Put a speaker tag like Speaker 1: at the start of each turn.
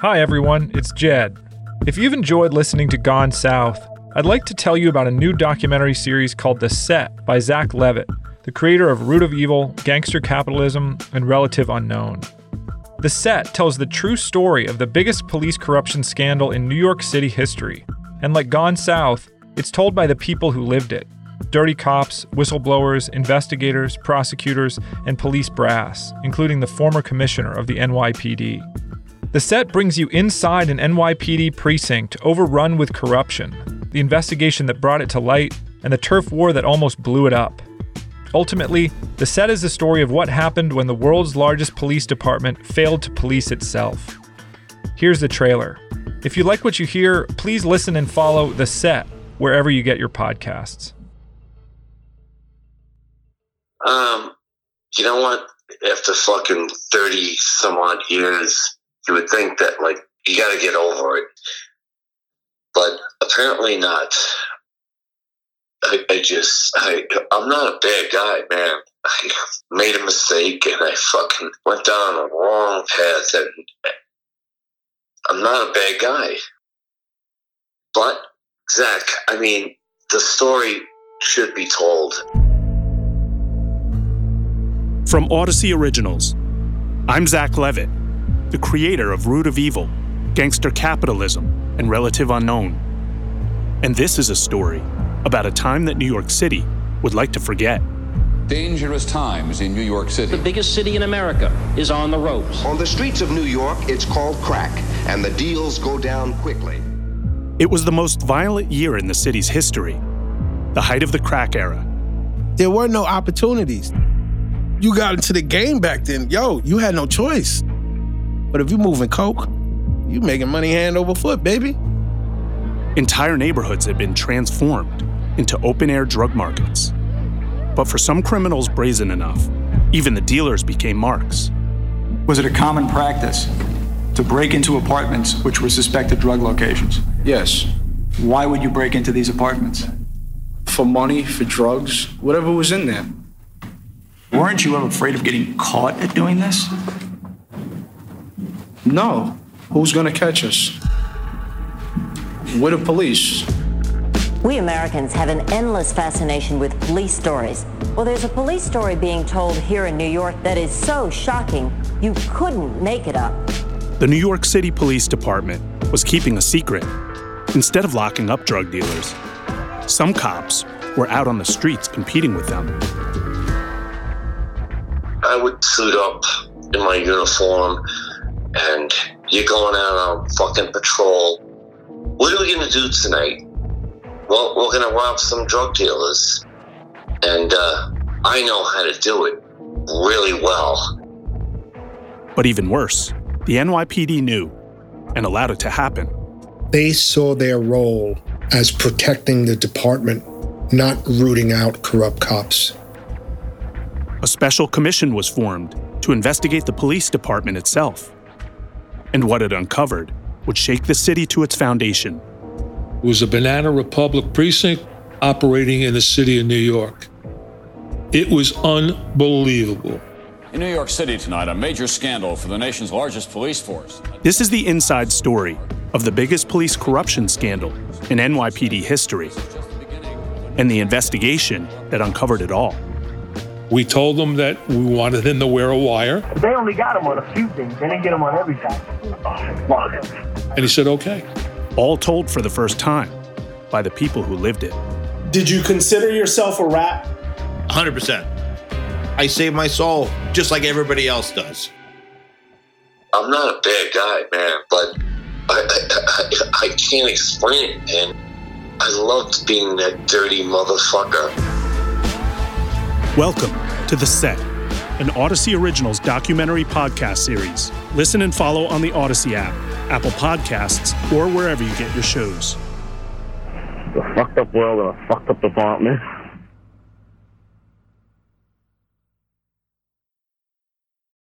Speaker 1: Hi, everyone, it's Jed. If you've enjoyed listening to Gone South, I'd like to tell you about a new documentary series called The Set by Zak Levitt, the creator of Root of Evil, Gangster Capitalism, and Relative Unknown. The Set tells the true story of the biggest police corruption scandal in New York City history. And like Gone South, it's told by the people who lived it dirty cops, whistleblowers, investigators, prosecutors, and police brass, including the former commissioner of the NYPD. The set brings you inside an NYPD precinct overrun with corruption, the investigation that brought it to light, and the turf war that almost blew it up. Ultimately, the set is the story of what happened when the world's largest police department failed to police itself. Here's the trailer. If you like what you hear, please listen and follow The Set wherever you get your podcasts.
Speaker 2: Um, you know what? After fucking 30 some odd years, you would think that, like, you got to get over it. But apparently not. I, I just, I, I'm not a bad guy, man. I made a mistake and I fucking went down a wrong path and I'm not a bad guy. But, Zak, I mean, the story should be told.
Speaker 3: From Audacy Originals, I'm Zak Levitt, the creator of Root of Evil, Gangster Capitalism, and Relative Unknown. And this is a story about a time that New York City would like to forget.
Speaker 4: Dangerous times in New York City.
Speaker 5: The biggest city in America is on the ropes.
Speaker 6: On the streets of New York, it's called crack, and the deals go down quickly.
Speaker 3: It was the most violent year in the city's history, the height of the crack era.
Speaker 7: There were no opportunities. You got into the game back then, yo, you had no choice. But if you're moving coke, you're making money hand over foot, baby.
Speaker 3: Entire neighborhoods had been transformed into open air drug markets. But for some criminals brazen enough, even the dealers became marks.
Speaker 8: Was it a common practice to break into apartments which were suspected drug locations?
Speaker 7: Yes.
Speaker 8: Why would you break into these apartments?
Speaker 7: For money, for drugs, whatever was in there.
Speaker 8: Weren't you ever afraid of getting caught at doing this?
Speaker 7: No. Who's gonna catch us? We're the police.
Speaker 9: We Americans have an endless fascination with police stories. Well, there's a police story being told here in New York that is so shocking you couldn't make it up.
Speaker 3: The New York City Police Department was keeping a secret instead of locking up drug dealers. Some cops were out on the streets competing with them.
Speaker 2: I would suit up in my uniform and you're going out on fucking patrol. What are we going to do tonight? Well, we're going to rob some drug dealers. And uh, I know how to do it really well.
Speaker 3: But even worse, the NYPD knew and allowed it to happen.
Speaker 10: They saw their role as protecting the department, not rooting out corrupt cops.
Speaker 3: A special commission was formed to investigate the police department itself. And what it uncovered would shake the city to its foundation.
Speaker 11: It was a Banana Republic precinct operating in the city of New York. It was unbelievable.
Speaker 4: In New York City tonight, a major scandal for the nation's largest police force.
Speaker 3: This is the inside story of the biggest police corruption scandal in NYPD history and the investigation that uncovered it all.
Speaker 11: We told them that we wanted them to wear a wire.
Speaker 12: They only got him on a few things. They didn't get him on everything. Oh,
Speaker 11: And he said, okay.
Speaker 3: All told for the first time by the people who lived it.
Speaker 13: Did you consider yourself a rat?
Speaker 14: 100%. I saved my soul just like everybody else does.
Speaker 2: I'm not a bad guy, man, but I, I, I, I can't explain it, man. I loved being that dirty motherfucker.
Speaker 3: Welcome to The Set, an Audacy Originals documentary podcast series. Listen and follow on the Audacy app, Apple Podcasts, or wherever you get your shows.
Speaker 12: The fucked up world of a fucked up department.